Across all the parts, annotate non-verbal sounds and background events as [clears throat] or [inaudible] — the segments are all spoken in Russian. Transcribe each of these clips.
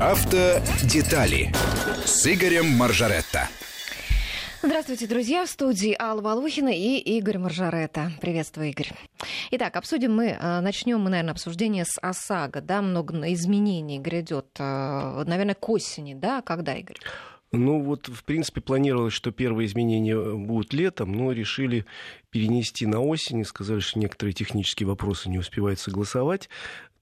Автодетали с Игорем Маржаретто. Здравствуйте, друзья. В студии Алла Волохина и Игорь Маржаретта. Приветствую, Игорь. Итак, обсудим мы, э, начнем мы, наверное, обсуждение с ОСАГО. Да, много изменений грядет, э, наверное, к осени, да? Когда, Игорь? Ну вот, в принципе, планировалось, что первые изменения будут летом, но решили перенести на осень и сказали, что некоторые технические вопросы не успевают согласовать.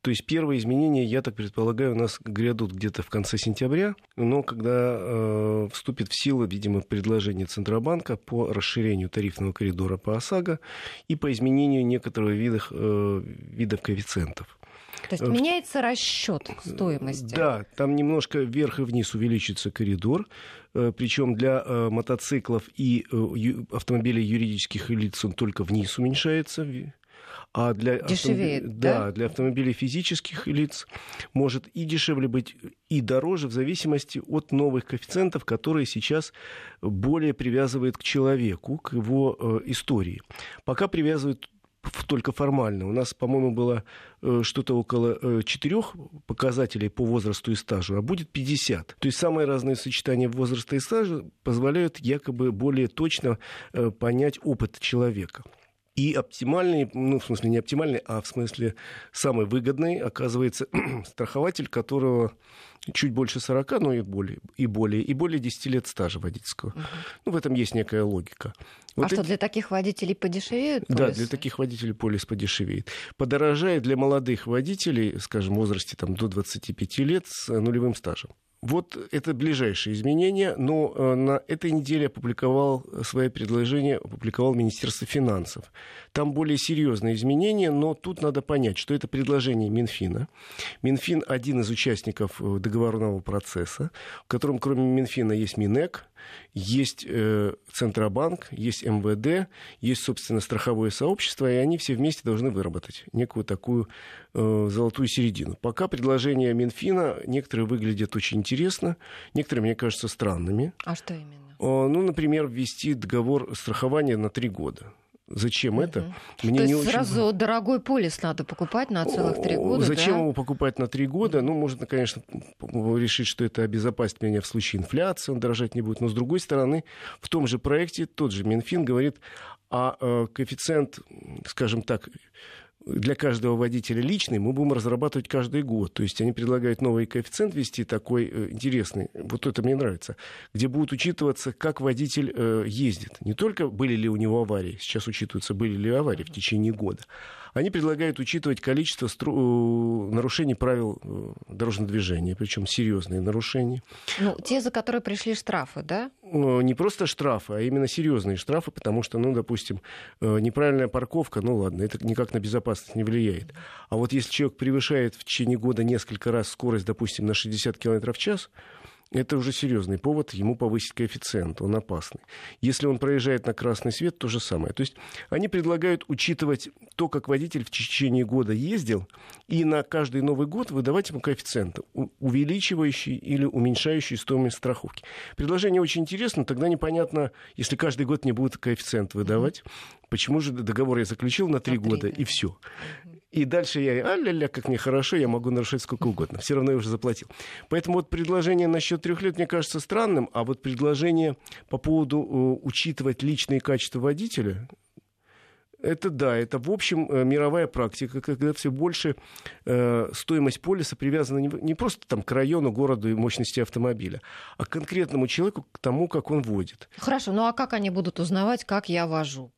То есть первые изменения, я так предполагаю, у нас грядут где-то в конце сентября, но когда э, вступит в силу, видимо, предложение Центробанка по расширению тарифного коридора по ОСАГО и по изменению некоторых видов, э, видов коэффициентов. То есть меняется расчет стоимости. Да, там немножко вверх и вниз увеличится коридор. Э, Причем для э, мотоциклов и э, автомобилей юридических лиц он только вниз уменьшается а для, Дешевеет, автомоб... да? Да, для автомобилей физических лиц может и дешевле быть, и дороже в зависимости от новых коэффициентов, которые сейчас более привязывают к человеку, к его э, истории. Пока привязывают только формально. У нас, по-моему, было э, что-то около э, четырех показателей по возрасту и стажу, а будет 50. То есть самые разные сочетания возраста и стажа позволяют якобы более точно э, понять опыт человека. И оптимальный, ну, в смысле, не оптимальный, а в смысле самый выгодный, оказывается, [clears throat] страхователь, которого чуть больше 40, но и более, и более, и более 10 лет стажа водительского. Угу. Ну, в этом есть некая логика. Вот а эти... что, для таких водителей подешевеет полис? Да, для таких водителей полис подешевеет. Подорожает для молодых водителей, скажем, в возрасте там, до 25 лет с нулевым стажем. Вот это ближайшие изменения, но э, на этой неделе опубликовал свое предложение, опубликовал Министерство финансов. Там более серьезные изменения, но тут надо понять, что это предложение Минфина. Минфин один из участников э, договорного процесса, в котором кроме Минфина есть Минэк, есть э, Центробанк, есть МВД, есть, собственно, страховое сообщество, и они все вместе должны выработать некую такую э, золотую середину. Пока предложения Минфина некоторые выглядят очень интересно, некоторые, мне кажется, странными. А что именно? Э, ну, например, ввести договор страхования на три года. Зачем это? Мне То не есть очень... сразу дорогой полис надо покупать на целых три года, Зачем да? его покупать на три года? Ну, можно, конечно, решить, что это обезопасит меня в случае инфляции, он дорожать не будет. Но, с другой стороны, в том же проекте тот же Минфин говорит, а э, коэффициент, скажем так, для каждого водителя личный мы будем разрабатывать каждый год. То есть они предлагают новый коэффициент ввести, такой э, интересный, вот это мне нравится, где будет учитываться, как водитель э, ездит. Не только были ли у него аварии, сейчас учитываются, были ли аварии в течение года, они предлагают учитывать количество стру... Э, нарушений правил э, дорожного движения, причем серьезные нарушения. Ну, те, за которые пришли штрафы, да? Не просто штрафы, а именно серьезные штрафы, потому что, ну, допустим, э, неправильная парковка, ну ладно, это никак на безопасность не влияет. А вот если человек превышает в течение года несколько раз скорость, допустим, на 60 км в час, это уже серьезный повод ему повысить коэффициент, он опасный. Если он проезжает на красный свет, то же самое. То есть они предлагают учитывать то, как водитель в течение года ездил, и на каждый Новый год выдавать ему коэффициент, увеличивающий или уменьшающий стоимость страховки. Предложение очень интересно, тогда непонятно, если каждый год не будет коэффициент выдавать, почему же договор я заключил на три года, и все. И дальше я, а-ля-ля, как мне хорошо, я могу нарушать сколько угодно. Все равно я уже заплатил. Поэтому вот предложение насчет трех лет мне кажется странным, а вот предложение по поводу э, учитывать личные качества водителя, это да, это в общем э, мировая практика, когда все больше э, стоимость полиса привязана не, не просто там, к району, городу и мощности автомобиля, а к конкретному человеку, к тому, как он водит. Хорошо, ну а как они будут узнавать, как я вожу?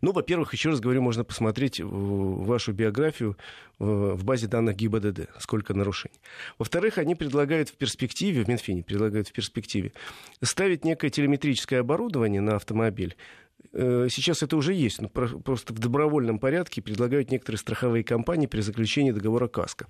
Ну, во-первых, еще раз говорю, можно посмотреть вашу биографию в базе данных ГИБДД, сколько нарушений. Во-вторых, они предлагают в перспективе, в Минфине предлагают в перспективе, ставить некое телеметрическое оборудование на автомобиль, Э, сейчас это уже есть, но просто в добровольном порядке предлагают некоторые страховые компании при заключении договора КАСКО.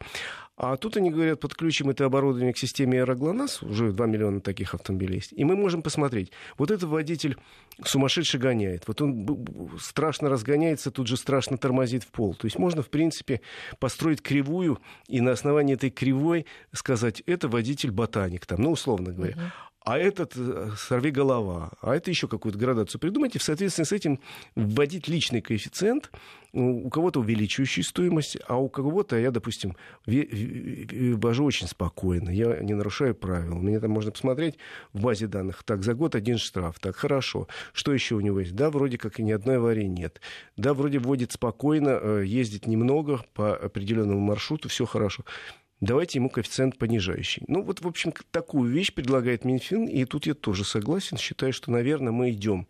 А тут они говорят, подключим это оборудование к системе Аэроглонасс, уже 2 миллиона таких автомобилей есть, и мы можем посмотреть, вот этот водитель сумасшедше гоняет, вот он страшно разгоняется, тут же страшно тормозит в пол. То есть можно, в принципе, построить кривую и на основании этой кривой сказать, это водитель-ботаник, там, ну, условно говоря. Uh-huh. А этот э, сорви голова, а это еще какую-то градацию придумайте, в соответствии с этим вводить личный коэффициент, у кого-то увеличивающий стоимость, а у кого-то я, допустим, вожу очень спокойно, я не нарушаю правил. Мне там можно посмотреть в базе данных, так, за год один штраф, так, хорошо. Что еще у него есть? Да, вроде как и ни одной аварии нет. Да, вроде вводит спокойно, э, ездит немного по определенному маршруту, все хорошо давайте ему коэффициент понижающий. Ну, вот, в общем, такую вещь предлагает Минфин, и тут я тоже согласен, считаю, что, наверное, мы идем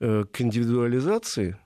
э, к индивидуализации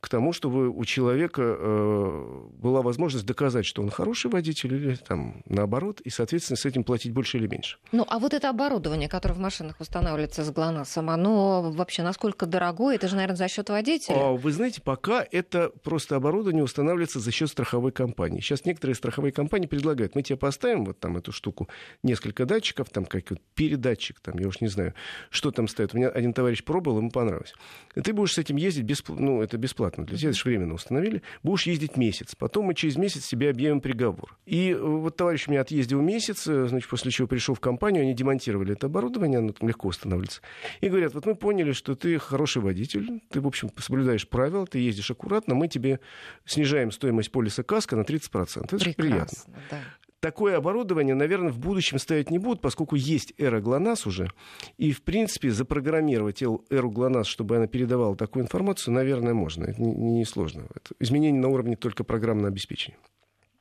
к тому, чтобы у человека э, была возможность доказать, что он хороший водитель или там наоборот, и, соответственно, с этим платить больше или меньше. Ну, а вот это оборудование, которое в машинах устанавливается с ГЛОНАССом, оно вообще насколько дорогое? Это же, наверное, за счет водителя? А, вы знаете, пока это просто оборудование устанавливается за счет страховой компании. Сейчас некоторые страховые компании предлагают, мы тебе поставим вот там эту штуку, несколько датчиков, там как вот передатчик, там, я уж не знаю, что там стоит. У меня один товарищ пробовал, ему понравилось. И ты будешь с этим ездить, бесплатно, ну, это бесплатно бесплатно для тебя, это же временно установили, будешь ездить месяц. Потом мы через месяц тебе объявим приговор. И э, вот товарищ меня отъездил месяц, э, значит, после чего пришел в компанию, они демонтировали это оборудование, оно там легко устанавливается. И говорят, вот мы поняли, что ты хороший водитель, ты, в общем, соблюдаешь правила, ты ездишь аккуратно, мы тебе снижаем стоимость полиса каска на 30%. Это Прекрасно, же приятно. Да такое оборудование, наверное, в будущем ставить не будут, поскольку есть эра ГЛОНАСС уже. И, в принципе, запрограммировать эру ГЛОНАСС, чтобы она передавала такую информацию, наверное, можно. Это несложно. Не, это изменение на уровне только программного обеспечения.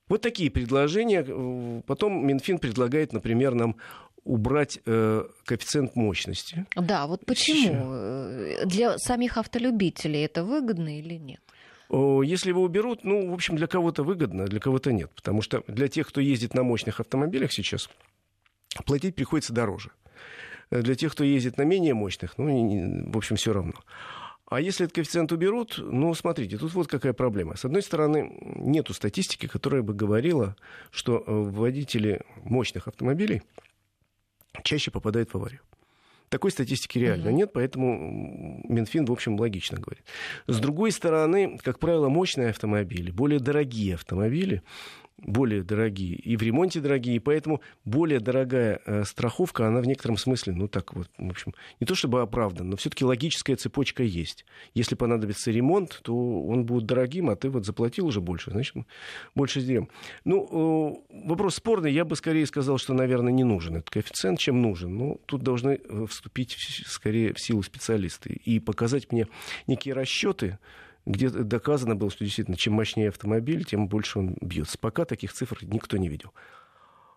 Вот такие предложения. Потом Минфин предлагает, например, нам убрать э, коэффициент мощности. Да, вот почему? Еще. Для самих автолюбителей это выгодно или нет? Если его уберут, ну, в общем, для кого-то выгодно, для кого-то нет. Потому что для тех, кто ездит на мощных автомобилях сейчас, платить приходится дороже. Для тех, кто ездит на менее мощных, ну, в общем, все равно. А если этот коэффициент уберут, ну, смотрите, тут вот какая проблема. С одной стороны, нету статистики, которая бы говорила, что э, водители мощных автомобилей чаще попадают в аварию. Такой статистики реально нет, поэтому Минфин, в общем, логично говорит. С другой стороны, как правило, мощные автомобили, более дорогие автомобили, более дорогие и в ремонте дорогие, и поэтому более дорогая э, страховка, она в некотором смысле, ну так вот, в общем, не то чтобы оправдана, но все-таки логическая цепочка есть. Если понадобится ремонт, то он будет дорогим, а ты вот заплатил уже больше, значит, больше сделаем. Ну, э, вопрос спорный, я бы скорее сказал, что, наверное, не нужен этот коэффициент, чем нужен. Но тут должны э, вступить скорее в силу специалисты и показать мне некие расчеты, где доказано было, что действительно, чем мощнее автомобиль, тем больше он бьется. Пока таких цифр никто не видел.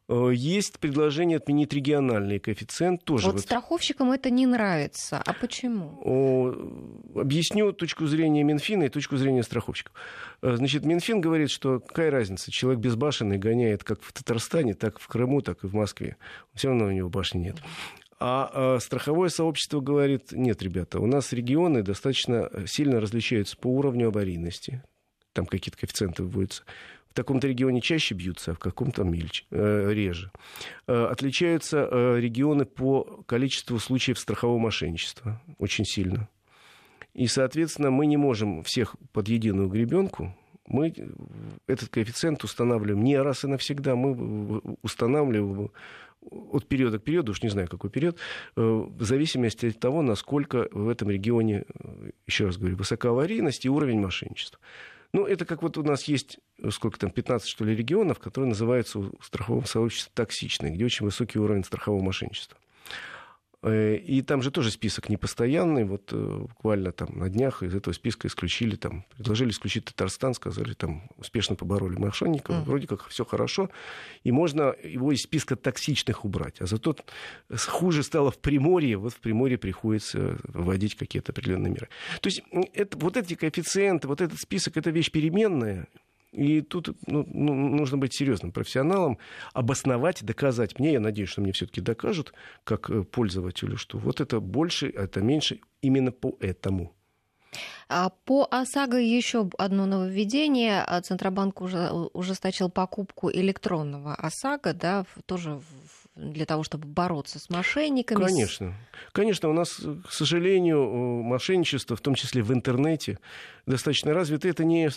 Э, есть предложение отменить региональный коэффициент. Тоже вот, вот страховщикам это не нравится. А почему? Объясню точку зрения Минфина и точку зрения страховщиков. Э, значит, Минфин говорит, что какая разница, человек безбашенный гоняет как в Татарстане, так в Крыму, так и в Москве. Все равно у него башни нет. А, а страховое сообщество говорит, нет, ребята, у нас регионы достаточно сильно различаются по уровню аварийности. Там какие-то коэффициенты вводятся. В таком-то регионе чаще бьются, а в каком-то мельче, э, реже. Э, отличаются э, регионы по количеству случаев страхового мошенничества очень сильно. И, соответственно, мы не можем всех под единую гребенку мы этот коэффициент устанавливаем не раз и навсегда, мы устанавливаем от периода к периоду, уж не знаю, какой период, э, в зависимости от того, насколько в этом регионе, э, еще раз говорю, высока аварийность и уровень мошенничества. Ну, это как вот у нас есть, сколько там, 15, что ли, регионов, которые называются в страховом сообществе токсичные, где очень высокий уровень страхового мошенничества. Э, и там же тоже список непостоянный. Вот э, буквально там на днях из этого списка исключили, там, предложили исключить Татарстан, сказали, там, успешно побороли мошенников. Mm. Вроде как все хорошо. И можно его из списка токсичных убрать. А зато хуже стало в Приморье. Вот в Приморье приходится вводить какие-то определенные меры. То есть это, вот эти коэффициенты, вот этот список, это вещь переменная. И тут ну, ну, нужно быть серьезным профессионалом, обосновать, доказать мне, я надеюсь, что мне все-таки докажут, как э, пользователю, что вот это больше, это меньше, именно поэтому. А по ОСАГО еще одно нововведение. Центробанк уже ужесточил покупку электронного ОСАГО, да, тоже в для того, чтобы бороться с мошенниками? Конечно. Конечно, у нас, к сожалению, мошенничество, в том числе в интернете, достаточно развито. Это не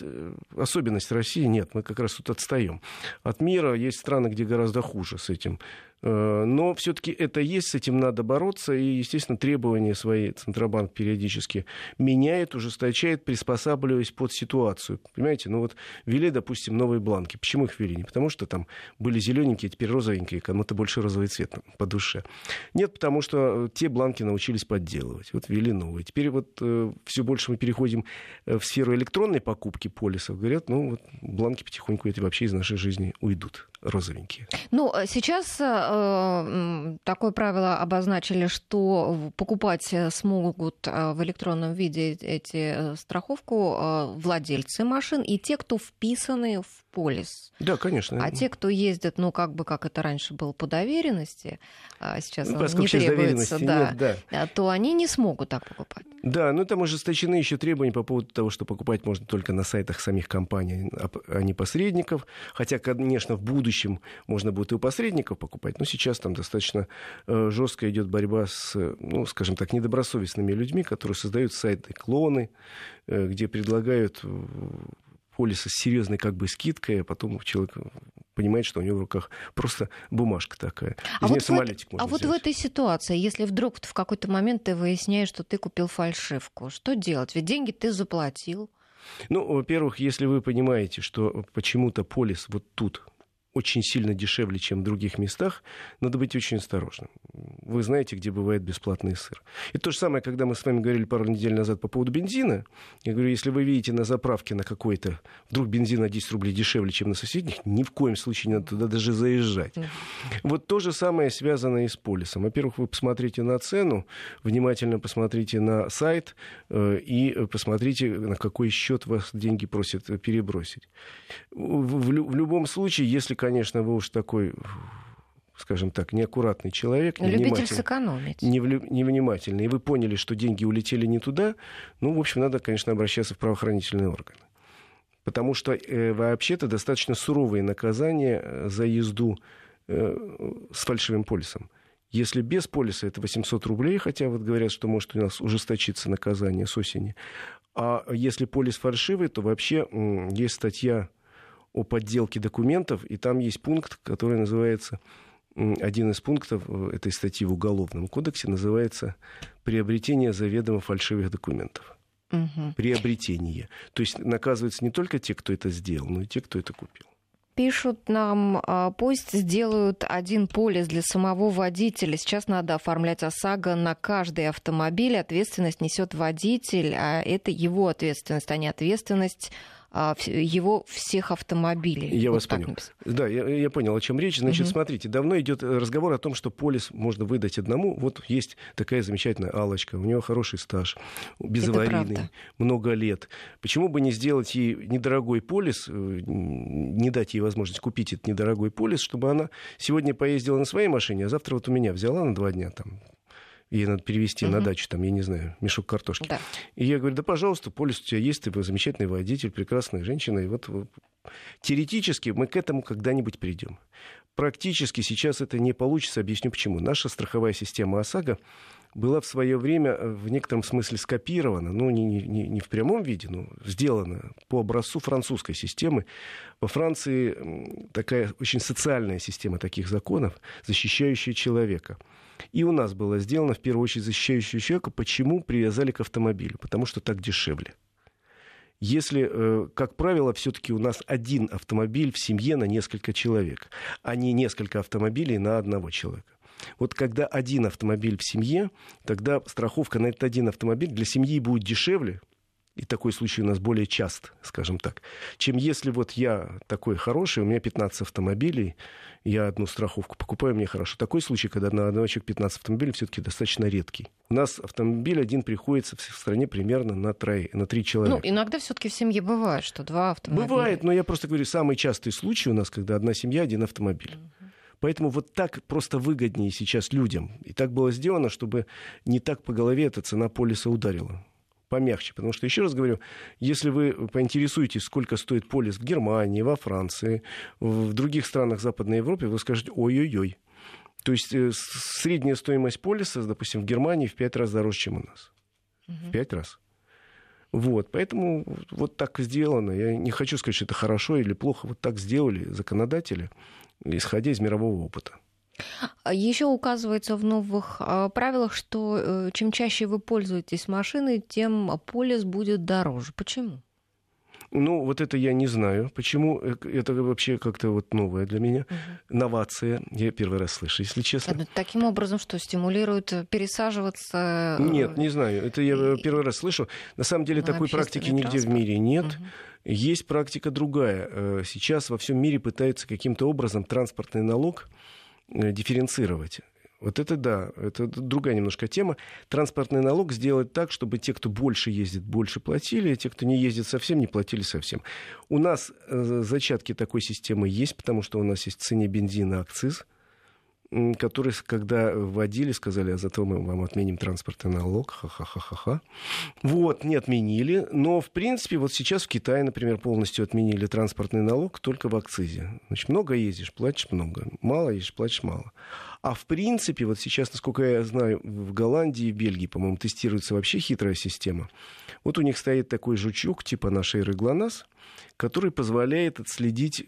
особенность России, нет, мы как раз тут отстаем. От мира есть страны, где гораздо хуже с этим. Э, но все-таки это есть, с этим надо бороться, и, естественно, требования свои Центробанк периодически меняет, ужесточает, приспосабливаясь под ситуацию. Понимаете, ну вот ввели, допустим, новые бланки. Почему их ввели? Не потому что там были зелененькие, теперь розовенькие, кому-то больше розовый цвет по душе. Нет, потому что те бланки научились подделывать. Вот ввели новые. Теперь вот э, все больше мы переходим в сферу электронной покупки полисов. Говорят, ну вот бланки потихоньку эти вообще из нашей жизни уйдут розовенькие. Ну, э, сейчас э, такое правило обозначили, что покупать смогут э, в электронном виде эти э, страховку владельцы машин и те, кто вписаны в полис. Да, конечно. А те, кто ездит, ну, как бы, как это раньше было, по доверенности, а сейчас ну, не требуется, да, нет, да, а то они не смогут так покупать. Да, ну там ужесточены еще требования по поводу того, что покупать можно только на сайтах самих компаний, а не посредников. Хотя, конечно, в будущем можно будет и у посредников покупать, но сейчас там достаточно э, жестко идет борьба с, ну, скажем так, недобросовестными людьми, которые создают сайты клоны, э, где предлагают полиса с серьезной как бы скидкой, а потом человек понимает, что у него в руках просто бумажка такая. а вот, самолетик в, а вот в этой ситуации, если вдруг в какой-то момент ты выясняешь, что ты купил фальшивку, что делать? Ведь деньги ты заплатил. Ну, во-первых, если вы понимаете, что почему-то полис вот тут очень сильно дешевле, чем в других местах, надо быть очень осторожным. Вы знаете, где бывает бесплатный сыр. И то же самое, когда мы с вами говорили пару недель назад по поводу бензина. Я говорю, если вы видите на заправке на какой-то, вдруг бензин на 10 рублей дешевле, чем на соседних, ни в коем случае не надо туда даже заезжать. Вот то же самое связано и с полисом. Во-первых, вы посмотрите на цену, внимательно посмотрите на сайт э, и посмотрите, на какой счет вас деньги просят перебросить. В, в, в любом случае, если конечно, вы уж такой скажем так, неаккуратный человек, Любитель сэкономить. невнимательный, и вы поняли, что деньги улетели не туда, ну, в общем, надо, конечно, обращаться в правоохранительные органы. Потому что э, вообще-то достаточно суровые наказания э, за езду э, с фальшивым полисом. Если без полиса это 800 рублей, хотя вот говорят, что может у нас ужесточиться наказание с осени. А если полис фальшивый, то вообще есть статья о подделке документов, и там есть пункт, который называется, один из пунктов э, этой статьи в Уголовном кодексе называется «Приобретение заведомо фальшивых документов». Угу. Приобретение. То есть наказываются не только те, кто это сделал, но и те, кто это купил. Пишут нам, а, пусть сделают один полис для самого водителя. Сейчас надо оформлять ОСАГО на каждый автомобиль. Ответственность несет водитель, а это его ответственность, а не ответственность его всех автомобилей. Я вот вас понял. Написано. Да, я, я понял, о чем речь. Значит, угу. смотрите, давно идет разговор о том, что полис можно выдать одному. Вот есть такая замечательная алочка, у него хороший стаж, безаварийный, много лет. Почему бы не сделать ей недорогой полис, э, не дать ей возможность купить этот недорогой полис, чтобы она сегодня поездила на своей машине, а завтра вот у меня взяла на два дня там ей надо перевести угу. на дачу, там, я не знаю, мешок картошки. Да. И я говорю, да, пожалуйста, полис у тебя есть, ты замечательный водитель, прекрасная женщина, и вот теоретически мы к этому когда-нибудь придем. Практически сейчас это не получится, объясню почему. Наша страховая система ОСАГО была в свое время э, в некотором смысле скопирована, ну, не, не, не в прямом виде, но сделана по образцу французской системы. Во Франции такая очень социальная система таких законов, защищающая человека. И у нас было сделано, в первую очередь, защищающая человека. Почему привязали к автомобилю? Потому что так дешевле. Если, э, как правило, все-таки у нас один автомобиль в семье на несколько человек, а не несколько автомобилей на одного человека. Вот когда один автомобиль в семье, тогда страховка на этот один автомобиль для семьи будет дешевле, и такой случай у нас более часто, скажем так, чем если вот я такой хороший, у меня 15 автомобилей, я одну страховку покупаю, мне хорошо. Такой случай, когда на одного человека 15 автомобилей, все-таки достаточно редкий. У нас автомобиль один приходится в стране примерно на, три, на три человека. Ну, иногда все-таки в семье бывает, что два автомобиля. Бывает, но я просто говорю, самый частый случай у нас, когда одна семья, один автомобиль. Поэтому вот так просто выгоднее сейчас людям. И так было сделано, чтобы не так по голове эта цена полиса ударила помягче. Потому что, еще раз говорю, если вы поинтересуетесь, сколько стоит полис в Германии, во Франции, в других странах Западной Европы, вы скажете, ой-ой-ой. То есть э, средняя стоимость полиса, допустим, в Германии в пять раз дороже, чем у нас. В пять раз. Вот, поэтому вот так сделано. Я не хочу сказать, что это хорошо или плохо. Вот так сделали законодатели, исходя из мирового опыта. Еще указывается в новых а, правилах, что э, чем чаще вы пользуетесь машиной, тем полис будет дороже. Почему? Ну, вот это я не знаю. Почему? Э, это вообще как-то вот новое для меня. Угу. Новация. Я первый раз слышу, если честно. Это таким образом, что стимулирует э, пересаживаться? Нет, не знаю. Это я первый раз слышу. На самом деле такой практики транспорт. нигде в мире нет. Угу. Есть практика другая. Сейчас во всем мире пытаются каким-то образом транспортный налог дифференцировать. Вот это да, это другая немножко тема. Транспортный налог сделать так, чтобы те, кто больше ездит, больше платили, а те, кто не ездит совсем, не платили совсем. У нас э, зачатки такой системы есть, потому что у нас есть в цене бензина акциз – которые, когда вводили, сказали, а зато мы вам отменим транспортный налог, ха-ха-ха-ха-ха. Вот, не отменили, но, в принципе, вот сейчас в Китае, например, полностью отменили транспортный налог только в акцизе. Значит, много ездишь, платишь много, мало ездишь, платишь мало. А в принципе, вот сейчас, насколько я знаю, в Голландии и Бельгии, по-моему, тестируется вообще хитрая система. Вот у них стоит такой жучок, типа нашей рыглонас, который позволяет отследить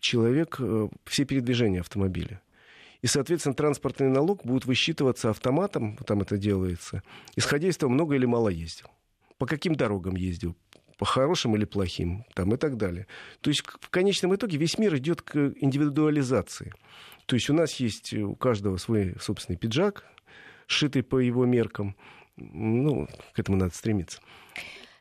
человек э, все передвижения автомобиля. И, соответственно, транспортный налог будет высчитываться автоматом, там это делается, исходя из того, много или мало ездил. По каким дорогам ездил, по хорошим или плохим, там и так далее. То есть в конечном итоге весь мир идет к индивидуализации. То есть у нас есть у каждого свой собственный пиджак, сшитый по его меркам. Ну, к этому надо стремиться.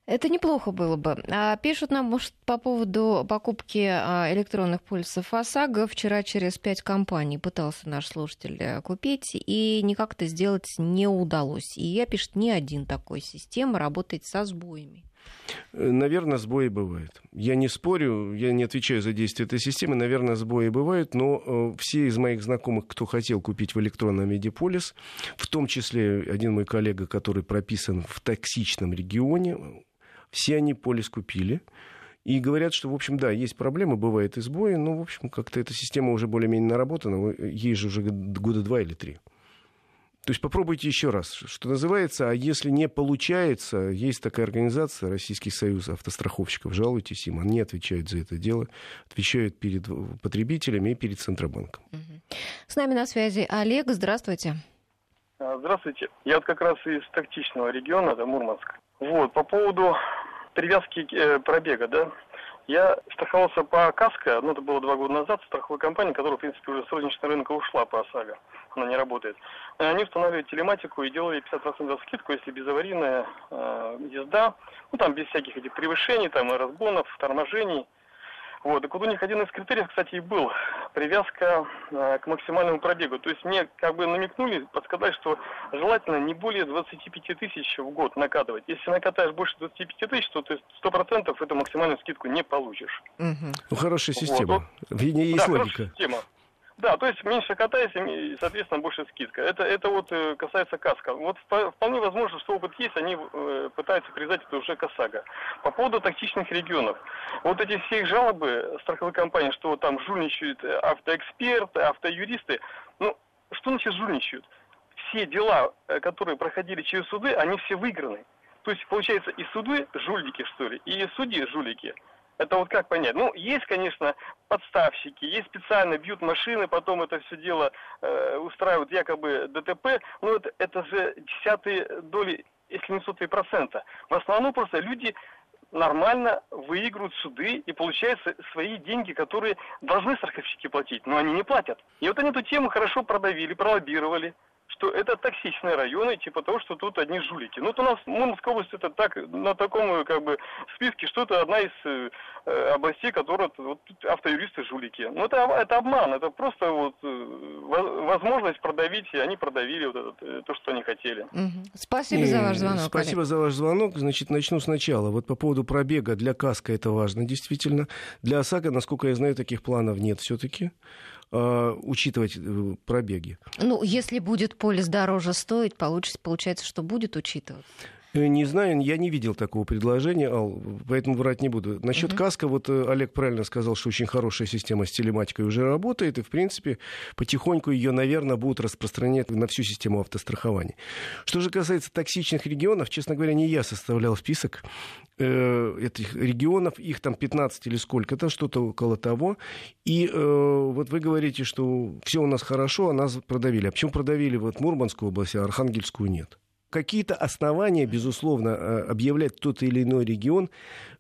Это неплохо было бы. А пишут нам, может, по поводу покупки а, электронных полисов ОСАГО. Вчера через пять компаний пытался наш слушатель э, купить, и никак это сделать не удалось. И я, пишет, ни один такой система работает со сбоями. Э, наверное, сбои бывают. Я не спорю, я не отвечаю за действие этой системы. Наверное, сбои бывают, но э, все из моих знакомых, кто хотел купить в электронном виде полис, в том числе один мой коллега, который прописан в токсичном регионе, все они полис купили. И говорят, что, в общем, да, есть проблемы, бывает и сбои, но, в общем, как-то эта система уже более-менее наработана, ей же уже года два или три. То есть попробуйте еще раз, что называется, а если не получается, есть такая организация, Российский союз автостраховщиков, жалуйтесь им, они отвечают за это дело, отвечают перед потребителями и перед Центробанком. С нами на связи Олег, здравствуйте. А, здравствуйте. Я вот как раз из тактичного региона, это Мурманск. Вот, по поводу привязки э, пробега, да, я страховался по КАСКО, ну это было два года назад, страховой компании, которая, в принципе, уже с розничного рынка ушла по ОСАГО, она не работает. Они устанавливают телематику и делали 50% скидку, если безаварийная э, езда, ну там без всяких этих превышений, там разгонов, торможений. Вот, так вот у них один из критериев, кстати, и был привязка э, к максимальному пробегу. То есть мне как бы намекнули, подсказали, что желательно не более 25 тысяч в год накатывать. Если накатаешь больше 25 тысяч, то ты сто процентов эту максимальную скидку не получишь. Угу. Ну, хорошая система. Вот. В ней есть да, логика. система. Да, то есть меньше катаясь, соответственно, больше скидка. Это, это вот э, касается каска. Вот вполне возможно, что опыт есть, они э, пытаются привязать это уже к. По поводу токсичных регионов. Вот эти все их жалобы страховых компаний, что там жульничают автоэксперты, автоюристы. Ну, что значит жульничают? Все дела, э, которые проходили через суды, они все выиграны. То есть, получается, и суды жулики, что ли, и судьи жулики. Это вот как понять? Ну, есть, конечно, подставщики, есть специально бьют машины, потом это все дело э, устраивают якобы ДТП, но это, это же десятые доли, если не сотые процента. В основном просто люди нормально выигрывают суды и получают свои деньги, которые должны страховщики платить, но они не платят. И вот они эту тему хорошо продавили, пролоббировали что это токсичные районы, типа того, что тут одни жулики. Ну, вот у нас Мурманская область это так, на таком как бы списке, что это одна из э, областей, которая вот, автоюристы жулики. Ну, это, это обман, это просто вот э, возможность продавить, и они продавили вот это, э, то, что они хотели. Угу. Спасибо и, за ваш звонок. Спасибо Олег. за ваш звонок. Значит, начну сначала. Вот по поводу пробега для КАСКО это важно, действительно. Для ОСАГО, насколько я знаю, таких планов нет все-таки. Э, учитывать э, пробеги. Ну, если будет полис дороже стоить, получится, получается, что будет учитывать. Э, не знаю, я не видел такого предложения, Ал, поэтому врать не буду. Насчет uh-huh. каска, вот э, Олег правильно сказал, что очень хорошая система с телематикой уже работает, и, в принципе, потихоньку ее, наверное, будут распространять на всю систему автострахования. Что же касается токсичных регионов, честно говоря, не я составлял список э, этих регионов, их там 15 или сколько-то, что-то около того. И э, вот вы говорите, что все у нас хорошо, а нас продавили. А почему продавили вот Мурманскую область, а Архангельскую нет? Какие-то основания, безусловно, э, объявлять тот или иной регион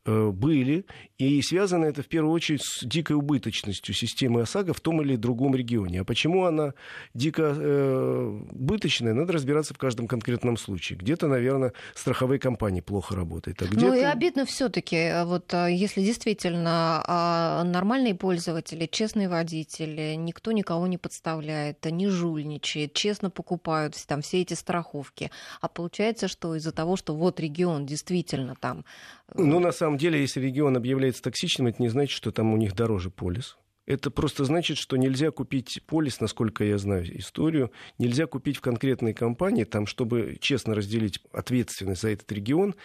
были, и связано это в первую очередь с дикой убыточностью системы ОСАГО в том или другом регионе. А почему она дико э, убыточная, надо разбираться в каждом конкретном случае. Где-то, наверное, страховые компании плохо работают. А ну и обидно все-таки, э, вот э, если действительно а, нормальные пользователи, честные водители, никто никого не подставляет, не жульничает, честно покупают там все эти страховки. А получается, что из-за того, что вот регион действительно там... Ну, на самом деле, если регион объявляется токсичным, это не значит, что там у них дороже полис. Это просто значит, что нельзя купить полис, насколько я знаю историю, нельзя купить в конкретной компании, там, чтобы честно разделить ответственность за этот регион,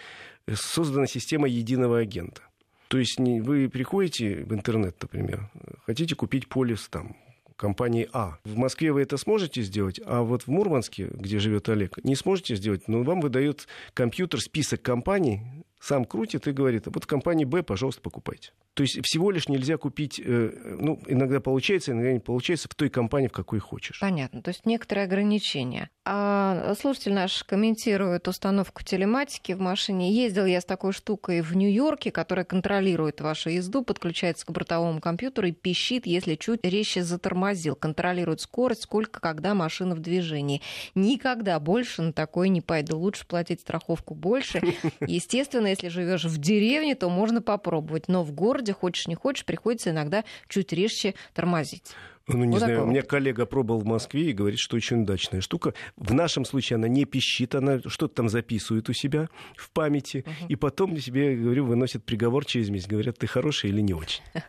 э, создана система единого агента. То есть вы приходите в интернет, например, хотите купить полис там, компании А. В Москве вы это сможете сделать, а вот в Мурманске, где живет Олег, не сможете сделать, но вам выдает компьютер список компаний, сам крутит и говорит, вот компании Б, пожалуйста, покупайте. То есть всего лишь нельзя купить, э, ну, иногда получается, иногда не получается, в той компании, в какой хочешь. Понятно, то есть некоторые ограничения. А слушатель наш комментирует установку телематики в машине. Ездил я с такой штукой в Нью-Йорке, которая контролирует вашу езду, подключается к бортовому компьютеру и пищит, если чуть резче затормозил. Контролирует скорость, сколько, когда машина в движении. Никогда больше на такое не пойду. Лучше платить страховку больше. [laughs] Естественно, если живешь в деревне, то можно попробовать. Но в городе хочешь не хочешь, приходится иногда чуть резче тормозить. Ну, не вот знаю, у меня коллега пробовал в Москве и говорит, что очень удачная штука. В нашем случае она не пищит, она что-то там записывает у себя в памяти, угу. и потом себе, говорю, выносит приговор через месяц. Говорят, ты хороший или не очень. [laughs]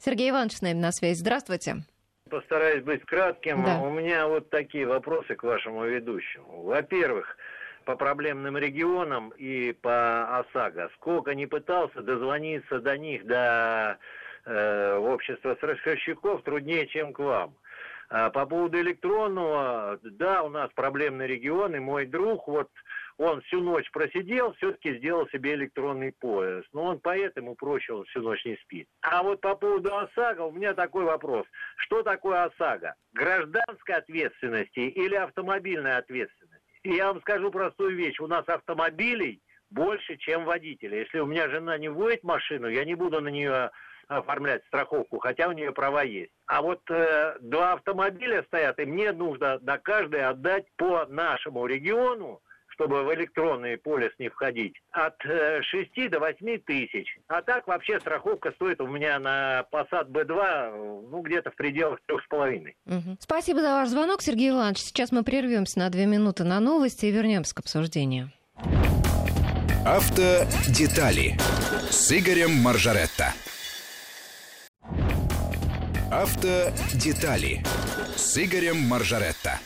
Сергей Иванович с нами на связи. Здравствуйте. Постараюсь быть кратким. Да. У меня вот такие вопросы к вашему ведущему. Во-первых, по проблемным регионам и по ОСАГО. Сколько не пытался дозвониться до них, до э, общества страховщиков, труднее, чем к вам. А по поводу электронного, да, у нас проблемный регион, и мой друг, вот он всю ночь просидел, все-таки сделал себе электронный пояс. Но он поэтому проще, он всю ночь не спит. А вот по поводу ОСАГО у меня такой вопрос. Что такое ОСАГО? Гражданская ответственность или автомобильная ответственность? И я вам скажу простую вещь. У нас автомобилей больше, чем водителей. Если у меня жена не водит машину, я не буду на нее оформлять страховку, хотя у нее права есть. А вот э, два автомобиля стоят, и мне нужно на каждый отдать по нашему региону, чтобы в электронный полис не входить, от э, 6 до 8 тысяч. А так вообще страховка стоит у меня на Passat B2 ну, где-то в пределах 3,5. Угу. Спасибо за ваш звонок, Сергей Иванович. Сейчас мы прервемся на две минуты на новости и вернемся к обсуждению. Автодетали с Игорем Маржаретто. Автодетали с Игорем Маржаретто.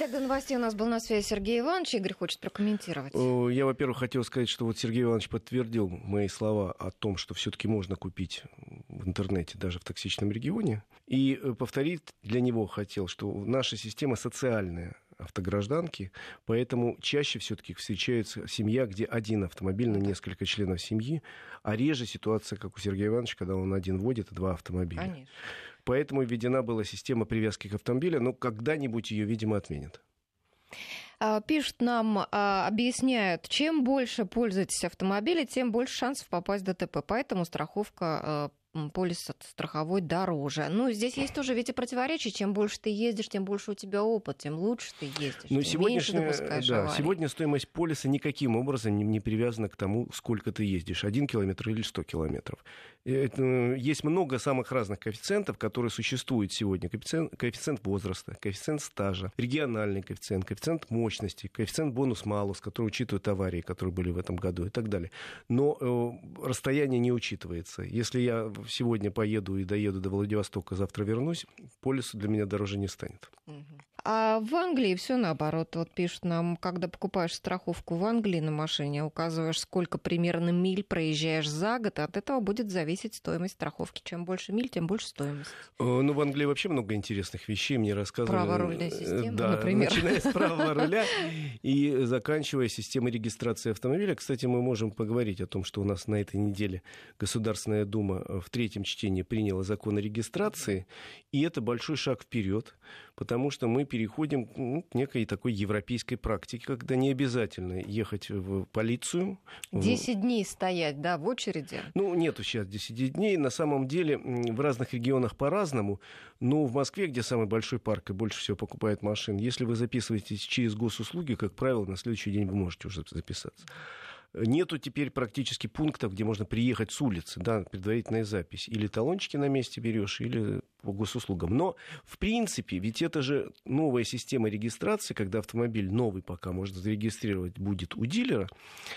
Итак, до новостей у нас был на связи Сергей Иванович. Игорь хочет прокомментировать. Я, во-первых, хотел сказать, что вот Сергей Иванович подтвердил мои слова о том, что все-таки можно купить в интернете даже в токсичном регионе. И э, повторить для него хотел, что наша система социальная автогражданки, поэтому чаще все-таки встречается семья, где один автомобиль на несколько членов семьи, а реже ситуация, как у Сергея Ивановича, когда он один водит, а два автомобиля. Конечно. Поэтому введена была система привязки к автомобилю, но когда-нибудь ее, видимо, отменят. А, пишут нам, а, объясняют, чем больше пользуетесь автомобилем, тем больше шансов попасть в ДТП. Поэтому страховка полис страховой дороже. Ну, здесь есть тоже ведь и противоречие. Чем больше ты ездишь, тем больше у тебя опыт, тем лучше ты ездишь. Но сегодняшняя, да, аварий. сегодня стоимость полиса никаким образом не, не привязана к тому, сколько ты ездишь. Один километр или сто километров. Это, есть много самых разных коэффициентов, которые существуют сегодня. Коэффициент, коэффициент возраста, коэффициент стажа, региональный коэффициент, коэффициент мощности, коэффициент бонус-малус, который учитывает аварии, которые были в этом году и так далее. Но э, расстояние не учитывается. Если я сегодня поеду и доеду до Владивостока, завтра вернусь, полису для меня дороже не станет. А в Англии все наоборот. Вот пишут нам, когда покупаешь страховку в Англии на машине, указываешь, сколько примерно миль проезжаешь за год, от этого будет зависеть стоимость страховки. Чем больше миль, тем больше стоимость. Э, ну, в Англии вообще много интересных вещей мне рассказывали. Праворульная система, да, например. Начиная с правого [laughs] руля и заканчивая системой регистрации автомобиля. Кстати, мы можем поговорить о том, что у нас на этой неделе Государственная Дума в третьем чтении приняла закон о регистрации, и это большой шаг вперед, потому что мы переходим ну, к некой такой европейской практике, когда не обязательно ехать в полицию. Десять дней стоять, да, в очереди? Ну, нету сейчас 10 дней. На самом деле в разных регионах по-разному. Но в Москве, где самый большой парк и больше всего покупает машин, если вы записываетесь через госуслуги, как правило, на следующий день вы можете уже записаться. Нету теперь практически пунктов, где можно приехать с улицы, да, предварительная запись. Или талончики на месте берешь, или по госуслугам. Но, в принципе, ведь это же новая система регистрации, когда автомобиль новый пока можно зарегистрировать будет у дилера.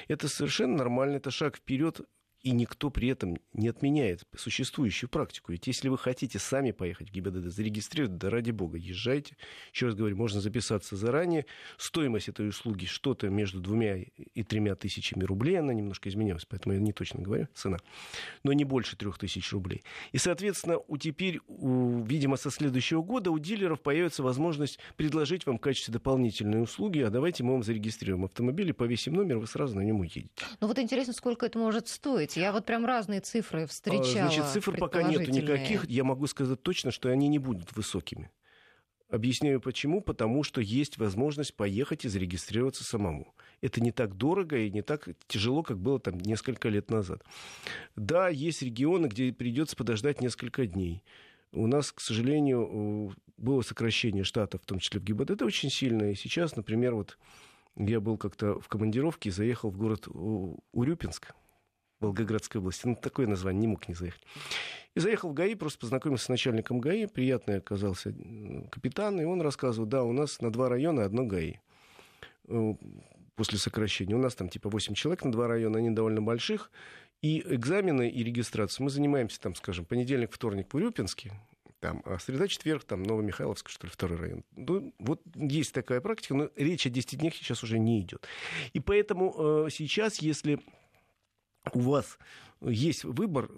Это совершенно нормально, это шаг вперед и никто при этом не отменяет существующую практику. Ведь если вы хотите сами поехать в ГИБДД, зарегистрировать, да ради бога, езжайте. Еще раз говорю, можно записаться заранее. Стоимость этой услуги что-то между двумя и тремя тысячами рублей. Она немножко изменилась, поэтому я не точно говорю цена. Но не больше трех тысяч рублей. И, соответственно, у теперь, у, видимо, со следующего года у дилеров появится возможность предложить вам в качестве дополнительной услуги, а давайте мы вам зарегистрируем автомобиль и повесим номер, вы сразу на нем уедете. Ну вот интересно, сколько это может стоить? Быть? Я вот прям разные цифры встречала. Значит, цифр пока нет никаких. Я могу сказать точно, что они не будут высокими. Объясняю почему. Потому что есть возможность поехать и зарегистрироваться самому. Это не так дорого и не так тяжело, как было там несколько лет назад. Да, есть регионы, где придется подождать несколько дней. У нас, к сожалению, было сокращение штатов, в том числе в ГИБДД, это очень сильное. И сейчас, например, вот я был как-то в командировке и заехал в город Урюпинск. Волгоградской области. Ну, такое название, не мог не заехать. И заехал в ГАИ, просто познакомился с начальником ГАИ. Приятный оказался капитан, и он рассказывал, да, у нас на два района одно ГАИ э, после сокращения. У нас там типа 8 человек на два района, они довольно больших. И экзамены и регистрацию мы занимаемся, там, скажем, понедельник, вторник в Урюпинске, там, а среда, четверг, там, Новомихайловск, что ли, второй район. Ну, вот есть такая практика, но речь о 10 днях сейчас уже не идет. И поэтому э, сейчас, если у вас есть выбор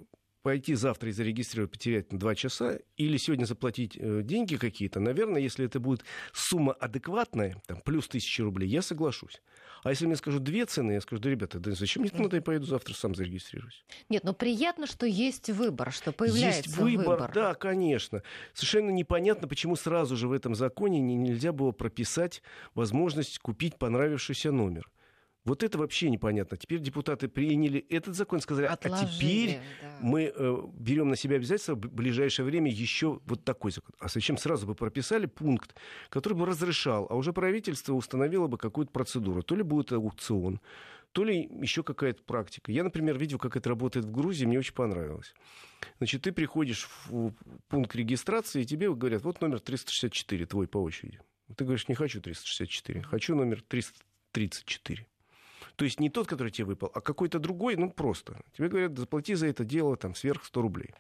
пойти завтра и зарегистрировать, потерять на 2 часа, или сегодня заплатить э, деньги какие-то, наверное, если это будет сумма адекватная, там, плюс тысячи рублей, я соглашусь. А если мне скажут две цены, я скажу, да, ребята, да зачем мне надо, я поеду завтра сам зарегистрируюсь. Нет, но приятно, что есть выбор, что появляется Есть выбор, выбор. да, конечно. Совершенно непонятно, почему сразу же в этом законе нельзя было прописать возможность купить понравившийся номер. Вот это вообще непонятно. Теперь депутаты приняли этот закон, сказали, Отложили, а теперь да. мы э, берем на себя обязательство в ближайшее время еще вот такой закон. А зачем сразу бы прописали пункт, который бы разрешал, а уже правительство установило бы какую-то процедуру. То ли будет аукцион, то ли еще какая-то практика. Я, например, видел, как это работает в Грузии, мне очень понравилось. Значит, ты приходишь в пункт регистрации, и тебе говорят, вот номер 364 твой по очереди. Ты говоришь, не хочу 364, хочу номер 334. То есть не тот, который тебе выпал, а какой-то другой, ну просто. Тебе говорят, заплати за это дело там сверх 100 рублей.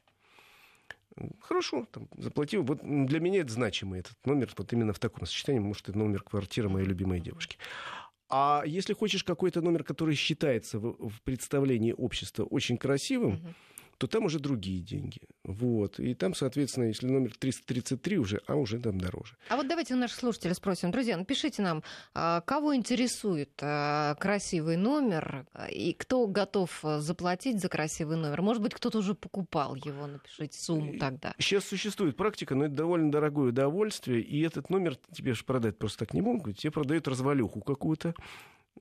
Хорошо, там, заплатил. Вот для меня это значимый этот номер, вот именно в таком сочетании, может, это номер квартиры моей любимой девушки. А если хочешь какой-то номер, который считается в, в представлении общества очень красивым, угу то там уже другие деньги. Вот. И там, соответственно, если номер 333 уже, а уже там дороже. А вот давайте у наших слушателей спросим. Друзья, напишите нам, а, кого интересует а, красивый номер и кто готов заплатить за красивый номер? Может быть, кто-то уже покупал его, напишите сумму тогда. Сейчас существует практика, но это довольно дорогое удовольствие, и этот номер тебе же продать просто так не могут. Тебе продают развалюху какую-то,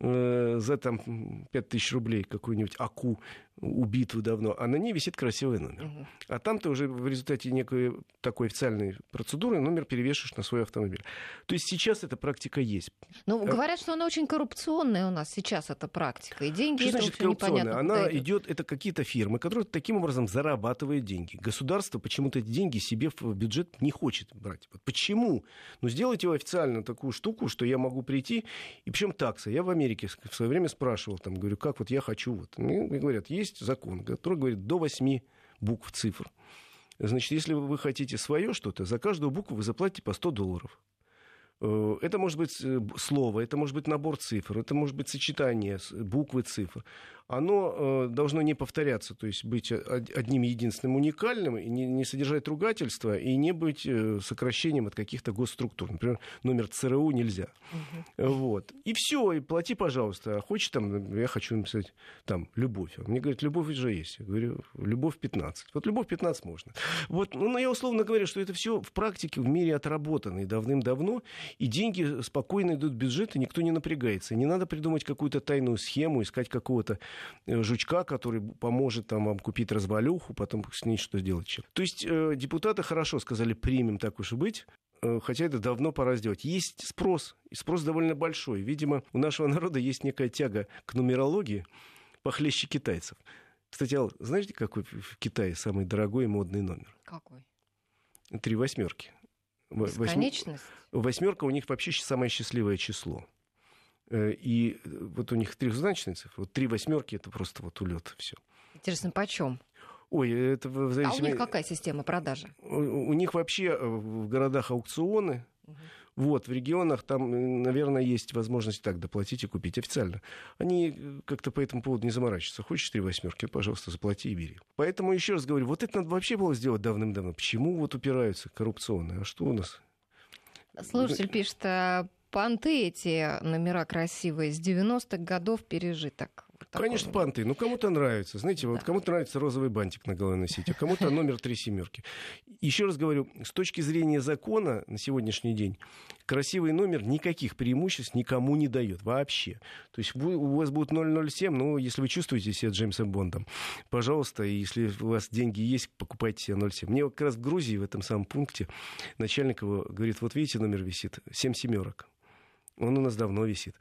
за там 5000 рублей какую-нибудь АКУ убитую давно, а на ней висит красивый номер. Угу. А там ты уже в результате некой такой официальной процедуры номер перевешиваешь на свой автомобиль. То есть сейчас эта практика есть. Ну, говорят, что она очень коррупционная у нас сейчас, эта практика. И деньги что это значит коррупционная? Она идет, это какие-то фирмы, которые таким образом зарабатывают деньги. Государство почему-то эти деньги себе в бюджет не хочет брать. Вот почему? Ну, сделайте официально такую штуку, что я могу прийти, и причем такса. Я в Америке в свое время спрашивал, там, говорю, как вот я хочу. Вот. Мне говорят, есть закон, который говорит до 8 букв цифр. Значит, если вы хотите свое что-то, за каждую букву вы заплатите по 100 долларов. Э, это может быть э, слово, это может быть набор цифр, это может быть сочетание буквы цифр оно э, должно не повторяться, то есть быть одним единственным уникальным, и не, не содержать ругательства и не быть э, сокращением от каких-то госструктур. Например, номер ЦРУ нельзя. Угу. Вот. И все, и плати, пожалуйста. А хочешь там, я хочу написать там любовь. Мне говорят, любовь уже есть. Я говорю, любовь 15. Вот любовь 15 можно. Вот, ну, я условно говорю, что это все в практике в мире отработано и давным-давно, и деньги спокойно идут в бюджет, и никто не напрягается. Не надо придумать какую-то тайную схему, искать какого-то жучка, который поможет там, вам купить развалюху, потом с ней что сделать. То есть э, депутаты хорошо сказали, примем так уж и быть, э, хотя это давно пора сделать. Есть спрос, и спрос довольно большой. Видимо, у нашего народа есть некая тяга к нумерологии похлеще китайцев. Кстати, Ал, знаете, какой в Китае самый дорогой и модный номер? Какой? Три восьмерки. Бесконечность? Восьмерка у них вообще самое счастливое число. Э, и э, вот у них трехзначные цифры. Вот три восьмерки это просто вот улет. Все. Интересно, почем? Ой, это в зависимости... А у них какая система продажи? У, у них вообще э, в городах аукционы. Угу. Вот, в регионах там, наверное, есть возможность так доплатить и купить официально. Они как-то по этому поводу не заморачиваются. Хочешь три восьмерки, пожалуйста, заплати и бери. Поэтому еще раз говорю, вот это надо вообще было сделать давным-давно. Почему вот упираются коррупционные? А что у нас? Слушатель пишет, Панты эти номера красивые, с 90-х годов пережиток. Конечно, вот. понты. Ну, кому-то нравится. Знаете, да. вот кому-то нравится розовый бантик на голове носить, а кому-то номер три семерки. Еще раз говорю, с точки зрения закона на сегодняшний день, красивый номер никаких преимуществ никому не дает вообще. То есть вы, у вас будет 007, ну, если вы чувствуете себя Джеймсом Бондом, пожалуйста, если у вас деньги есть, покупайте себе 07. Мне как раз в Грузии в этом самом пункте начальник его говорит, вот видите, номер висит, 7 семерок. Он у нас давно висит.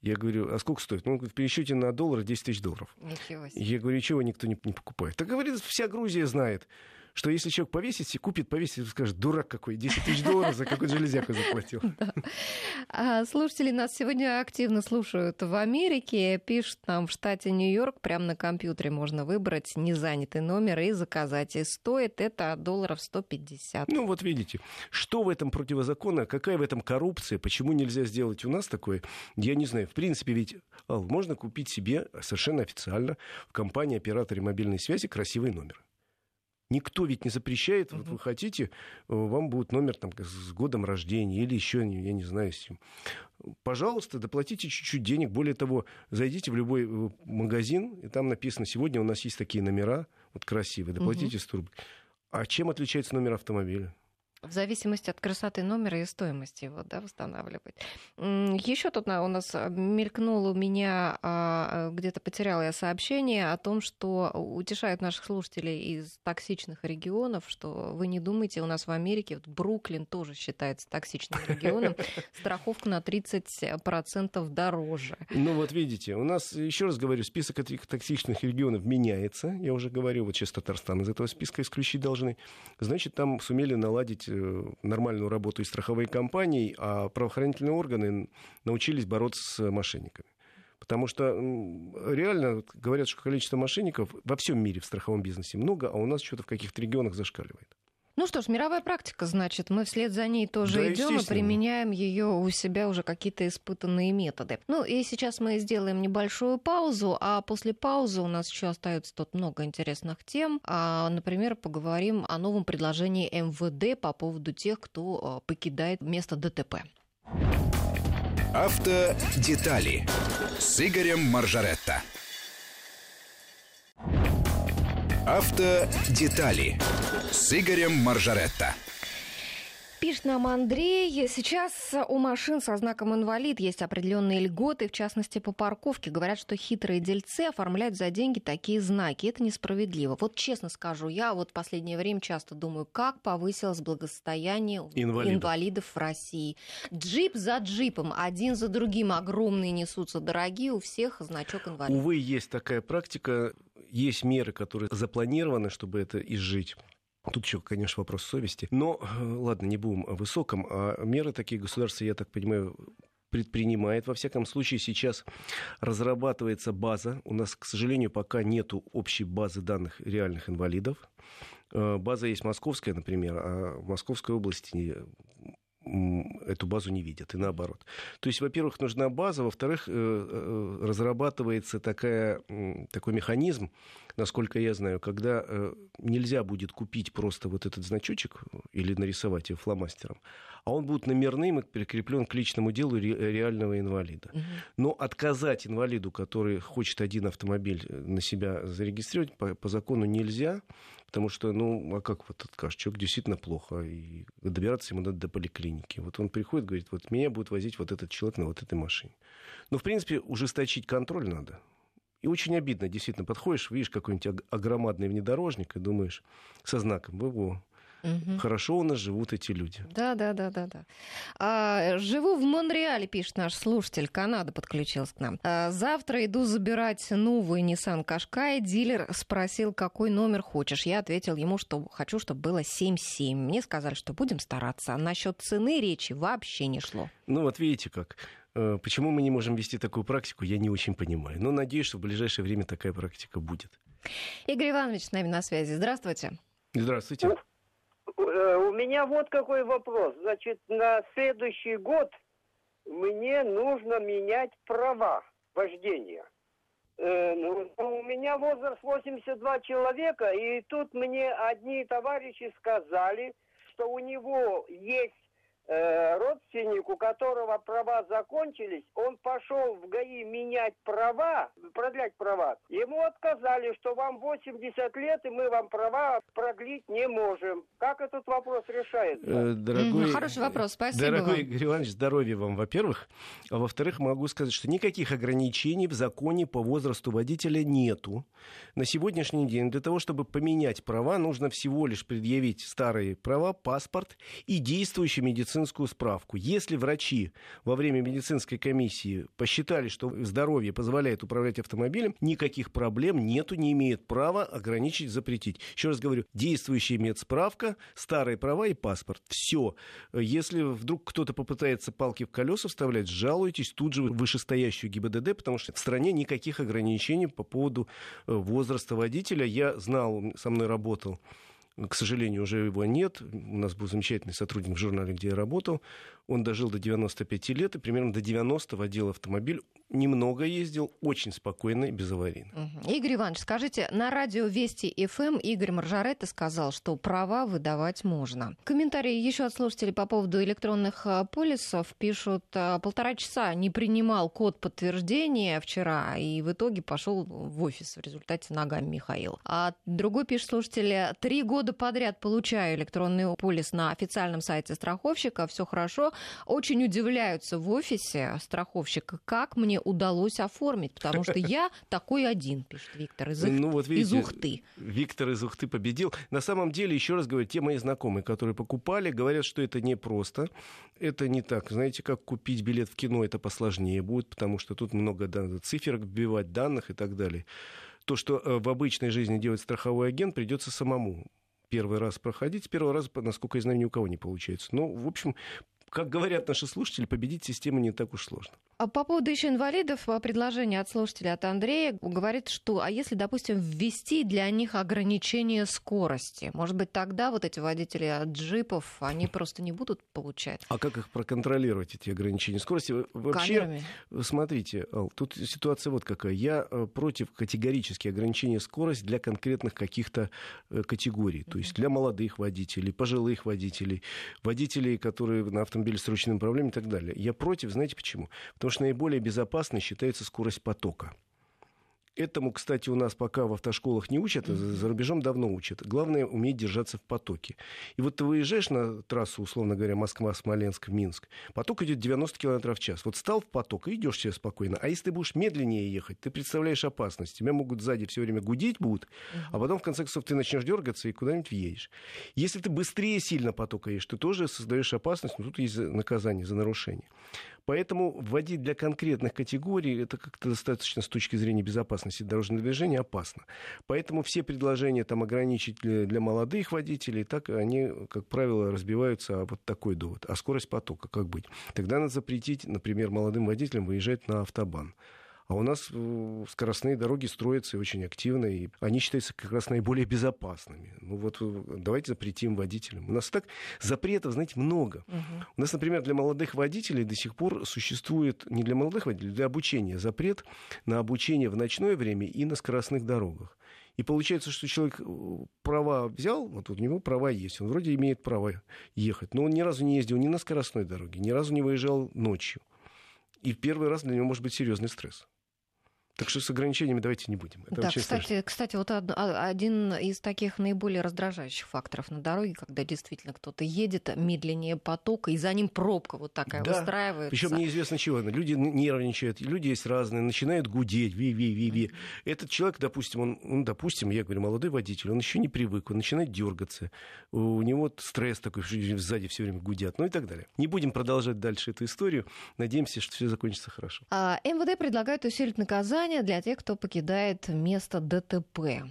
Я говорю, а сколько стоит? Ну, в пересчете на доллар 10 тысяч долларов. Ничего себе. Я говорю, чего никто не, не покупает? Так говорит, вся Грузия знает что если человек повесит, купит, повесит, скажет, дурак какой, 10 тысяч долларов за какой железяку заплатил. [laughs] А слушатели нас сегодня активно слушают в Америке. Пишут нам в штате Нью-Йорк, прямо на компьютере можно выбрать незанятый номер и заказать. И стоит это долларов 150. Ну вот видите, что в этом противозаконно, какая в этом коррупция, почему нельзя сделать у нас такое, я не знаю. В принципе, ведь Ал, можно купить себе совершенно официально в компании-операторе мобильной связи красивый номер. Никто ведь не запрещает, вот вы хотите, э, вам будет номер там, с годом рождения или еще, я не знаю, с чем. Пожалуйста, доплатите чуть-чуть денег. Более того, зайдите в любой э, магазин, и там написано, сегодня у нас есть такие номера, вот красивые, доплатите 100 рублей. А чем отличается номер автомобиля? В зависимости от красоты номера и стоимости его да, восстанавливать. Еще тут у нас а, мелькнуло у меня, а, где-то потеряла я сообщение о том, что утешают наших слушателей из токсичных регионов, что вы не думайте, у нас в Америке, вот Бруклин тоже считается токсичным регионом, [laughs] страховка на 30% дороже. Ну вот видите, у нас, еще раз говорю, список этих токсичных регионов меняется, я уже говорю, вот сейчас Татарстан из этого списка исключить должны, значит, там сумели наладить Э, нормальную работу и страховые компании, а правоохранительные органы научились бороться с мошенниками. Потому что реально говорят, что количество мошенников во всем мире в страховом бизнесе много, а у нас что-то в каких-то регионах зашкаливает. Ну что ж, мировая практика, значит, мы вслед за ней тоже да, идем и применяем ее у себя уже какие-то испытанные методы. Ну и сейчас мы сделаем небольшую паузу, а после паузы у нас еще остается тут много интересных тем. А, например, поговорим о новом предложении МВД по поводу тех, кто а, покидает место ДТП. Автодетали с Игорем Маржаретто. Автодетали с Игорем Маржаретто. Пишет нам Андрей, сейчас у машин со знаком инвалид есть определенные льготы, в частности по парковке. Говорят, что хитрые дельцы оформляют за деньги такие знаки. Это несправедливо. Вот честно скажу, я вот в последнее время часто думаю, как повысилось благосостояние инвалидов, инвалидов в России. Джип за джипом, один за другим огромные несутся, дорогие, у всех значок инвалид. Увы, есть такая практика, есть меры, которые запланированы, чтобы это изжить. Тут еще, конечно, вопрос совести. Но, э, ладно, не будем о высоком. А меры такие государства, я так понимаю, предпринимает. Во всяком случае, сейчас разрабатывается база. У нас, к сожалению, пока нет общей базы данных реальных инвалидов. Э, база есть московская, например, а в Московской области эту базу не видят, и наоборот. То есть, во-первых, нужна база, во-вторых, разрабатывается такая, такой механизм, насколько я знаю, когда нельзя будет купить просто вот этот значочек или нарисовать его фломастером, а он будет номерным и прикреплен к личному делу реального инвалида. Угу. Но отказать инвалиду, который хочет один автомобиль на себя зарегистрировать, по, по закону нельзя, потому что, ну, а как вот откажешь? Человек действительно плохо, и добираться ему надо до поликлиники. Вот он приходит, говорит, вот меня будет возить вот этот человек на вот этой машине. Но, в принципе, ужесточить контроль надо. И очень обидно, действительно, подходишь, видишь какой-нибудь огромадный внедорожник и думаешь со знаком ВВО, Угу. Хорошо у нас живут эти люди. Да, да, да, да, да. А, живу в Монреале, пишет наш слушатель. Канада подключилась к нам. А, завтра иду забирать новый Nissan Qashqai. Дилер спросил, какой номер хочешь. Я ответил ему, что хочу, чтобы было 7-7. Мне сказали, что будем стараться. А насчет цены речи вообще не шло. Ну вот видите как. Э, почему мы не можем вести такую практику, я не очень понимаю. Но надеюсь, что в ближайшее время такая практика будет. Игорь Иванович с нами на связи. Здравствуйте. Здравствуйте. Э, у меня вот какой вопрос. Значит, на следующий год мне нужно менять права вождения. Э, ну, у меня возраст 82 человека, и тут мне одни товарищи сказали, что у него есть э, родственник, у которого права закончились, он пошел в ГАИ менять права, продлять права. Ему отказали, что вам 80 лет, и мы вам права продлить не можем. Как этот вопрос решается? Э, дорогой, Хороший вопрос, спасибо Дорогой вам. Игорь Иванович, здоровья вам, во-первых. А во-вторых, могу сказать, что никаких ограничений в законе по возрасту водителя нету. На сегодняшний день для того, чтобы поменять права, нужно всего лишь предъявить старые права, паспорт и действующий медицинский медицинскую справку. Если врачи во время медицинской комиссии посчитали, что здоровье позволяет управлять автомобилем, никаких проблем нету, не имеет права ограничить, запретить. Еще раз говорю, действующая медсправка, старые права и паспорт. Все. Если вдруг кто-то попытается палки в колеса вставлять, жалуйтесь тут же в вышестоящую ГИБДД, потому что в стране никаких ограничений по поводу э, возраста водителя. Я знал, со мной работал к сожалению, уже его нет. У нас был замечательный сотрудник в журнале, где я работал. Он дожил до 95 лет и примерно до 90 водил автомобиль немного ездил, очень спокойно и безаварийно. Угу. Игорь Иванович, скажите, на радио Вести ФМ Игорь Маржаретта сказал, что права выдавать можно. Комментарии еще от слушателей по поводу электронных а, полисов пишут, а, полтора часа не принимал код подтверждения вчера, и в итоге пошел в офис в результате ногами Михаил. А другой пишет слушатель, три года подряд получаю электронный полис на официальном сайте страховщика, все хорошо. Очень удивляются в офисе страховщика, как мне удалось оформить, потому что [laughs] я такой один, пишет Виктор из, ну, вот видите, из Ухты. Виктор из Ухты победил. На самом деле, еще раз говорю, те мои знакомые, которые покупали, говорят, что это непросто. Это не так. Знаете, как купить билет в кино, это посложнее будет, потому что тут много да, цифр вбивать, данных и так далее. То, что э, в обычной жизни делает страховой агент, придется самому первый раз проходить. С первого раза, насколько я знаю, ни у кого не получается. Ну, в общем, как говорят наши слушатели, победить систему не так уж сложно. А по поводу еще инвалидов, предложение от слушателя от Андрея говорит, что а если, допустим, ввести для них ограничение скорости, может быть, тогда вот эти водители джипов, они просто не будут получать? А как их проконтролировать, эти ограничения скорости? Вообще, Камерами. смотрите, Ал, тут ситуация вот какая. Я э, против категорически ограничения скорости для конкретных каких-то э, категорий. То есть для молодых водителей, пожилых водителей, водителей, которые на автомобиле с ручным управлением и так далее. Я против, знаете почему? Потому что наиболее безопасной считается скорость потока. Этому, кстати, у нас пока в автошколах не учат, а за рубежом давно учат. Главное уметь держаться в потоке. И вот ты выезжаешь на трассу, условно говоря, Москва-Смоленск, Минск, поток идет 90 км в час. Вот стал в поток и идешь себе спокойно. А если ты будешь медленнее ехать, ты представляешь опасность. Тебя могут сзади все время гудеть будут, а потом, в конце концов, ты начнешь дергаться и куда-нибудь въедешь. Если ты быстрее сильно потока едешь, ты тоже создаешь опасность, но тут есть наказание за нарушение. Поэтому вводить для конкретных категорий это как-то достаточно с точки зрения безопасности дорожного движения опасно. Поэтому все предложения там ограничить для, для молодых водителей, так они, как правило, разбиваются о вот такой довод. А скорость потока, как быть? Тогда надо запретить, например, молодым водителям выезжать на автобан. А у нас э, скоростные дороги строятся очень активно, и они считаются как раз наиболее безопасными. Ну вот э, давайте запретим водителям. У нас так запретов, знаете, много. Угу. У нас, например, для молодых водителей до сих пор существует, не для молодых водителей, для обучения запрет на обучение в ночное время и на скоростных дорогах. И получается, что человек э, права взял, вот у него права есть, он вроде имеет право ехать, но он ни разу не ездил ни на скоростной дороге, ни разу не выезжал ночью. И в первый раз для него может быть серьезный стресс. Так что с ограничениями давайте не будем. Это да, кстати, кстати, вот а, один из таких наиболее раздражающих факторов на дороге, когда действительно кто-то едет медленнее потока, и за ним пробка вот такая да. выстраивается. Причем неизвестно чего. Люди нервничают, люди есть разные, начинают гудеть, ви-ви-ви-ви. Mm-hmm. Этот человек, допустим, он, он, допустим, я говорю, молодой водитель, он еще не привык, он начинает дергаться, у него стресс такой, сзади все время гудят, ну и так далее. Не будем продолжать дальше эту историю. Надеемся, что все закончится хорошо. А, МВД предлагает усилить наказание наказание для тех, кто покидает место ДТП.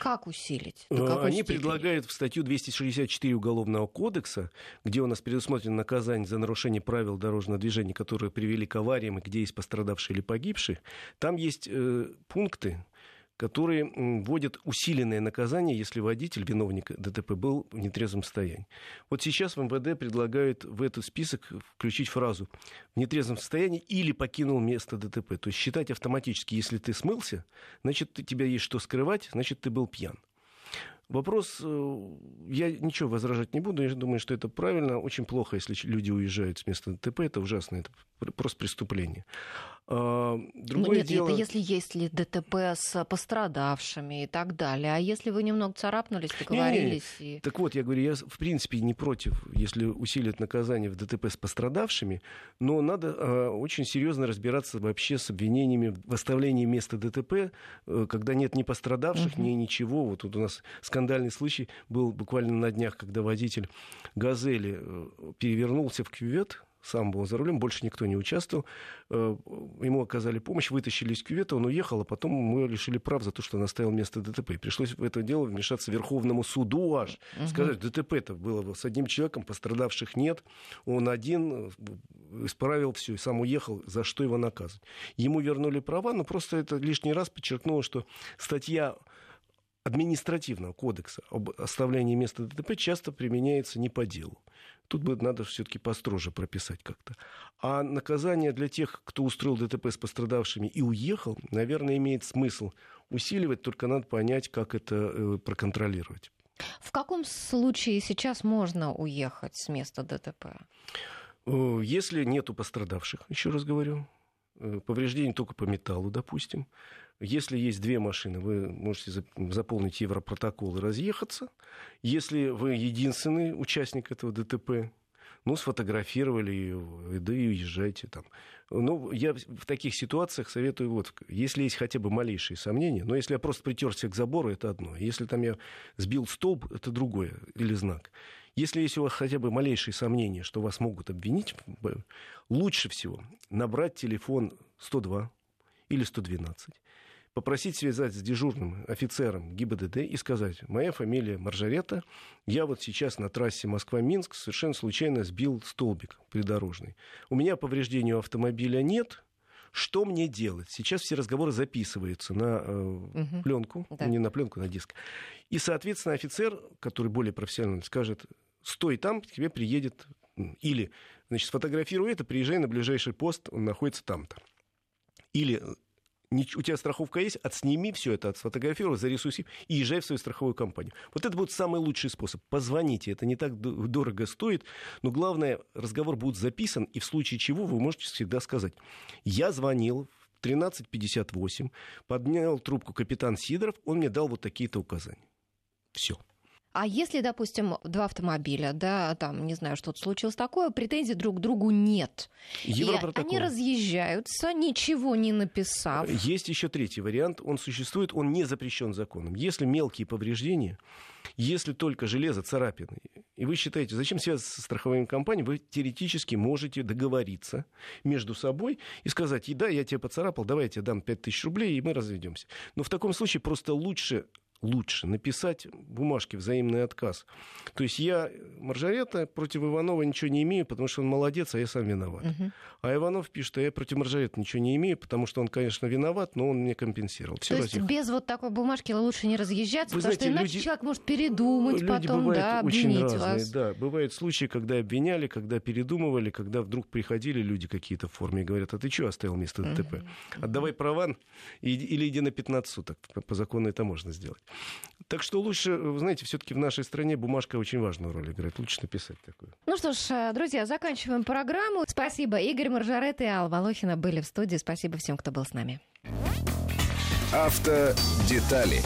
Как усилить? До Они степени? предлагают в статью 264 Уголовного кодекса, где у нас предусмотрено наказание за нарушение правил дорожного движения, которые привели к авариям и где есть пострадавшие или погибшие. Там есть э, пункты, которые вводят усиленное наказание, если водитель, виновник ДТП, был в нетрезвом состоянии. Вот сейчас в МВД предлагают в этот список включить фразу «в нетрезвом состоянии или покинул место ДТП». То есть считать автоматически, если ты смылся, значит, у тебя есть что скрывать, значит, ты был пьян. Вопрос, э, я ничего возражать не буду, я думаю, что это правильно. Очень плохо, если люди уезжают с места ДТП, это ужасно, это просто преступление. А, другое ну, нет, дело... это если есть ли ДТП с пострадавшими и так далее. А если вы немного царапнулись, договорились... Не, не, не. И... Так вот, я говорю, я в принципе не против, если усилят наказание в ДТП с пострадавшими, но надо э, очень серьезно разбираться вообще с обвинениями в оставлении места ДТП, э, когда нет ни пострадавших, угу. ни ничего. Вот тут у нас скандальный случай был буквально на днях, когда водитель «Газели» э, перевернулся в кювет, сам был за рулем, больше никто не участвовал. Э, ему оказали помощь, вытащили из кювета, он уехал, а потом мы лишили прав за то, что он оставил место ДТП. И пришлось в это дело вмешаться Верховному суду аж. Угу. Сказать, ДТП-то было с одним человеком, пострадавших нет, он один, э, исправил все, и сам уехал, за что его наказывать. Ему вернули права, но просто это лишний раз подчеркнуло, что статья административного кодекса об оставлении места ДТП часто применяется не по делу. Тут бы надо все-таки построже прописать как-то. А наказание для тех, кто устроил ДТП с пострадавшими и уехал, наверное, имеет смысл усиливать, только надо понять, как это э, проконтролировать. В каком случае сейчас можно уехать с места ДТП? Э, если нету пострадавших, еще раз говорю, э, повреждений только по металлу, допустим, если есть две машины, вы можете заполнить европротокол и разъехаться. Если вы единственный участник этого ДТП, ну, сфотографировали ее, да и уезжайте там. Ну, я в таких ситуациях советую, вот, если есть хотя бы малейшие сомнения, но если я просто притерся к забору, это одно. Если там я сбил столб, это другое, или знак. Если есть у вас хотя бы малейшие сомнения, что вас могут обвинить, лучше всего набрать телефон 102 или 112 попросить связать с дежурным офицером ГИБДД и сказать, моя фамилия Маржарета, я вот сейчас на трассе Москва-Минск совершенно случайно сбил столбик придорожный. У меня повреждения у автомобиля нет, что мне делать? Сейчас все разговоры записываются на э, угу. пленку, да. не на пленку, на диск. И, соответственно, офицер, который более профессиональный, скажет, стой там, к тебе приедет. Или, значит, сфотографируй это, приезжай на ближайший пост, он находится там-то. Или у тебя страховка есть, отсними все это, отсфотографируй, зарисуй и езжай в свою страховую компанию. Вот это будет самый лучший способ. Позвоните, это не так дорого стоит, но главное, разговор будет записан, и в случае чего вы можете всегда сказать, я звонил в 13.58, поднял трубку капитан Сидоров, он мне дал вот такие-то указания. Все. А если, допустим, два автомобиля, да, там, не знаю, что-то случилось такое, претензий друг к другу нет. И они разъезжаются, ничего не написав. Есть еще третий вариант. Он существует, он не запрещен законом. Если мелкие повреждения, если только железо, царапины, и вы считаете, зачем связаться со страховыми компаниями, вы теоретически можете договориться между собой и сказать, да, я тебя поцарапал, давай я тебе дам 5000 рублей, и мы разведемся. Но в таком случае просто лучше лучше написать бумажке взаимный отказ. То есть я, Маржарета, против Иванова ничего не имею, потому что он молодец, а я сам виноват. Угу. А Иванов пишет, а я против Маржарета ничего не имею, потому что он, конечно, виноват, но он мне компенсировал. Все То есть без вот такой бумажки лучше не разъезжаться, Вы потому знаете, что иначе люди, человек может передумать люди потом, да, очень разные, вас. Да, бывают случаи, когда обвиняли, когда передумывали, когда вдруг приходили люди какие-то в форме и говорят, а ты что оставил место ДТП? Угу. Отдавай права или иди на 15 суток. По закону это можно сделать. Так что лучше, вы знаете, все-таки в нашей стране бумажка очень важную роль играет. Лучше написать такую. Ну что ж, э, друзья, заканчиваем программу. Спасибо. Игорь Маржарет и Алла Волохина были в студии. Спасибо всем, кто был с нами. Автодетали